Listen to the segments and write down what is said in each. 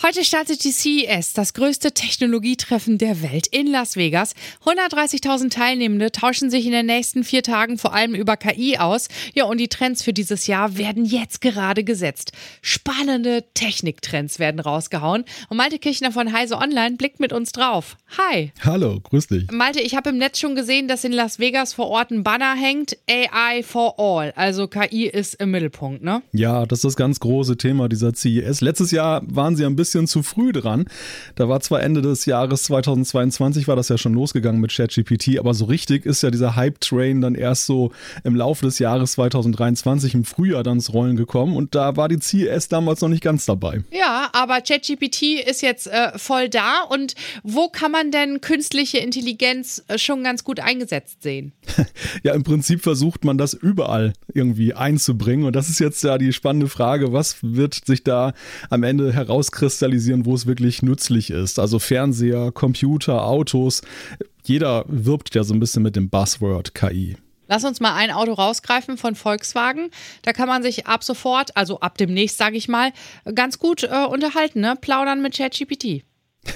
Heute startet die CES, das größte Technologietreffen der Welt in Las Vegas. 130.000 Teilnehmende tauschen sich in den nächsten vier Tagen vor allem über KI aus. Ja, und die Trends für dieses Jahr werden jetzt gerade gesetzt. Spannende Techniktrends werden rausgehauen. Und Malte Kirchner von Heise Online blickt mit uns drauf. Hi. Hallo, grüß dich. Malte, ich habe im Netz schon gesehen, dass in Las Vegas vor Ort ein Banner hängt. AI for all. Also KI ist im Mittelpunkt, ne? Ja, das ist das ganz große Thema dieser CES. Letztes Jahr waren sie ein bisschen bisschen zu früh dran. Da war zwar Ende des Jahres 2022 war das ja schon losgegangen mit ChatGPT, aber so richtig ist ja dieser Hype-Train dann erst so im Laufe des Jahres 2023 im Frühjahr dann ins Rollen gekommen und da war die CES damals noch nicht ganz dabei. Ja, aber ChatGPT ist jetzt äh, voll da und wo kann man denn künstliche Intelligenz äh, schon ganz gut eingesetzt sehen? ja, im Prinzip versucht man das überall irgendwie einzubringen und das ist jetzt ja die spannende Frage, was wird sich da am Ende herauskristallisieren? Kristallisieren, wo es wirklich nützlich ist. Also Fernseher, Computer, Autos. Jeder wirbt ja so ein bisschen mit dem Buzzword KI. Lass uns mal ein Auto rausgreifen von Volkswagen. Da kann man sich ab sofort, also ab demnächst, sage ich mal, ganz gut äh, unterhalten, ne? Plaudern mit ChatGPT.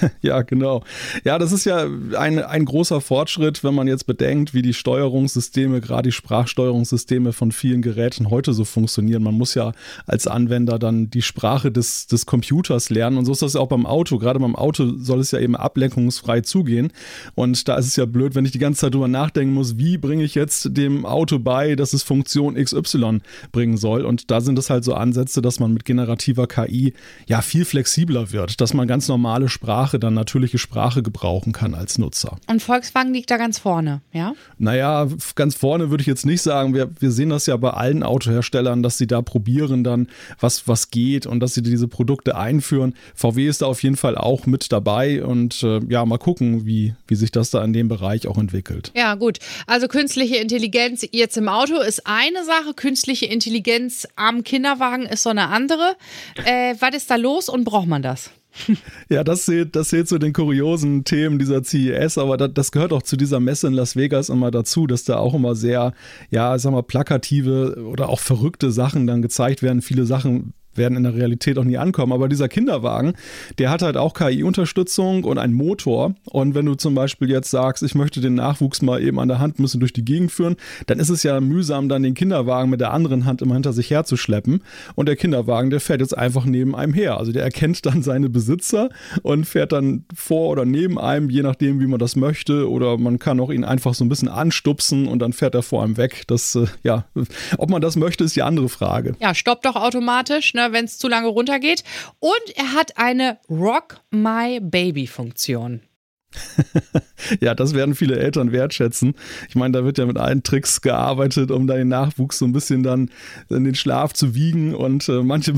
Ja, genau. Ja, das ist ja ein, ein großer Fortschritt, wenn man jetzt bedenkt, wie die Steuerungssysteme, gerade die Sprachsteuerungssysteme von vielen Geräten heute so funktionieren. Man muss ja als Anwender dann die Sprache des, des Computers lernen und so ist das ja auch beim Auto. Gerade beim Auto soll es ja eben ablenkungsfrei zugehen und da ist es ja blöd, wenn ich die ganze Zeit drüber nachdenken muss, wie bringe ich jetzt dem Auto bei, dass es Funktion XY bringen soll und da sind es halt so Ansätze, dass man mit generativer KI ja viel flexibler wird, dass man ganz normale Sprache Sprache dann natürliche Sprache gebrauchen kann als Nutzer. Und Volkswagen liegt da ganz vorne, ja? Naja, ganz vorne würde ich jetzt nicht sagen. Wir, wir sehen das ja bei allen Autoherstellern, dass sie da probieren dann, was, was geht und dass sie diese Produkte einführen. VW ist da auf jeden Fall auch mit dabei und äh, ja, mal gucken, wie, wie sich das da in dem Bereich auch entwickelt. Ja, gut. Also künstliche Intelligenz jetzt im Auto ist eine Sache, künstliche Intelligenz am Kinderwagen ist so eine andere. Äh, was ist da los und braucht man das? Ja, das zählt, das zählt zu den kuriosen Themen dieser CES, aber das, das, gehört auch zu dieser Messe in Las Vegas immer dazu, dass da auch immer sehr, ja, sag mal, plakative oder auch verrückte Sachen dann gezeigt werden. Viele Sachen werden in der Realität auch nie ankommen. Aber dieser Kinderwagen, der hat halt auch KI-Unterstützung und einen Motor. Und wenn du zum Beispiel jetzt sagst, ich möchte den Nachwuchs mal eben an der Hand müssen durch die Gegend führen, dann ist es ja mühsam, dann den Kinderwagen mit der anderen Hand immer hinter sich herzuschleppen. Und der Kinderwagen, der fährt jetzt einfach neben einem her. Also der erkennt dann seine Besitzer und fährt dann vor oder neben einem, je nachdem, wie man das möchte. Oder man kann auch ihn einfach so ein bisschen anstupsen und dann fährt er vor einem weg. Das, äh, ja, ob man das möchte, ist die andere Frage. Ja, stoppt doch automatisch, ne? Ne, wenn es zu lange runtergeht. Und er hat eine Rock My Baby Funktion. ja, das werden viele Eltern wertschätzen. Ich meine, da wird ja mit allen Tricks gearbeitet, um da den Nachwuchs so ein bisschen dann in den Schlaf zu wiegen. Und äh, manche,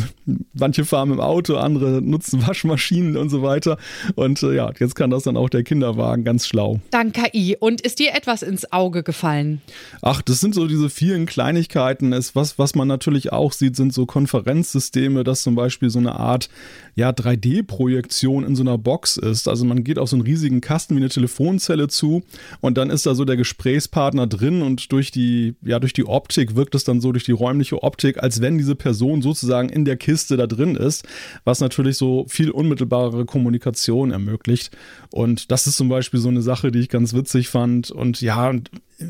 manche fahren im Auto, andere nutzen Waschmaschinen und so weiter. Und äh, ja, jetzt kann das dann auch der Kinderwagen ganz schlau. Dann KI. Und ist dir etwas ins Auge gefallen? Ach, das sind so diese vielen Kleinigkeiten. Es, was, was man natürlich auch sieht, sind so Konferenzsysteme, dass zum Beispiel so eine Art ja, 3D-Projektion in so einer Box ist. Also man geht auf so einen riesigen Kasten wie eine Telefonzelle zu und dann ist da so der Gesprächspartner drin und durch die, ja, durch die Optik wirkt es dann so durch die räumliche Optik, als wenn diese Person sozusagen in der Kiste da drin ist, was natürlich so viel unmittelbarere Kommunikation ermöglicht. Und das ist zum Beispiel so eine Sache, die ich ganz witzig fand. Und ja,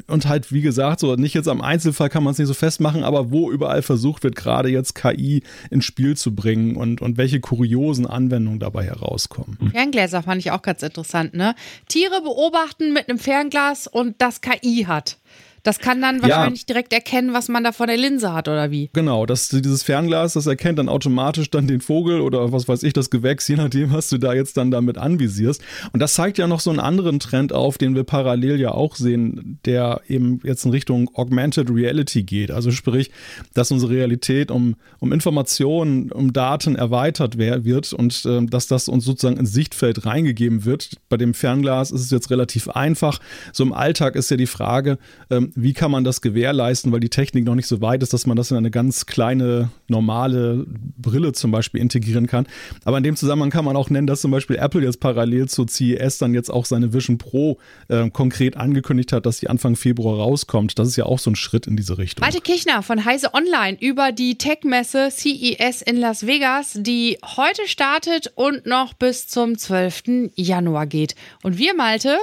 und halt, wie gesagt, so nicht jetzt am Einzelfall kann man es nicht so festmachen, aber wo überall versucht wird, gerade jetzt KI ins Spiel zu bringen und, und welche kuriosen Anwendungen dabei herauskommen. Ferngläser fand ich auch ganz interessant, ne? Tiere beobachten mit einem Fernglas und das KI hat. Das kann dann wahrscheinlich ja. direkt erkennen, was man da vor der Linse hat oder wie. Genau, das, dieses Fernglas, das erkennt dann automatisch dann den Vogel oder was weiß ich, das Gewächs, je nachdem, was du da jetzt dann damit anvisierst. Und das zeigt ja noch so einen anderen Trend auf, den wir parallel ja auch sehen, der eben jetzt in Richtung Augmented Reality geht. Also sprich, dass unsere Realität um, um Informationen, um Daten erweitert wird und äh, dass das uns sozusagen ins Sichtfeld reingegeben wird. Bei dem Fernglas ist es jetzt relativ einfach. So im Alltag ist ja die Frage, ähm, wie kann man das gewährleisten, weil die Technik noch nicht so weit ist, dass man das in eine ganz kleine, normale Brille zum Beispiel integrieren kann. Aber in dem Zusammenhang kann man auch nennen, dass zum Beispiel Apple jetzt parallel zur CES dann jetzt auch seine Vision Pro äh, konkret angekündigt hat, dass die Anfang Februar rauskommt. Das ist ja auch so ein Schritt in diese Richtung. Malte Kirchner von Heise Online über die Tech-Messe CES in Las Vegas, die heute startet und noch bis zum 12. Januar geht. Und wir, Malte,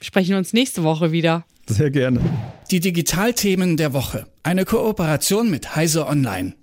sprechen uns nächste Woche wieder. Sehr gerne. Die Digitalthemen der Woche. Eine Kooperation mit Heise Online.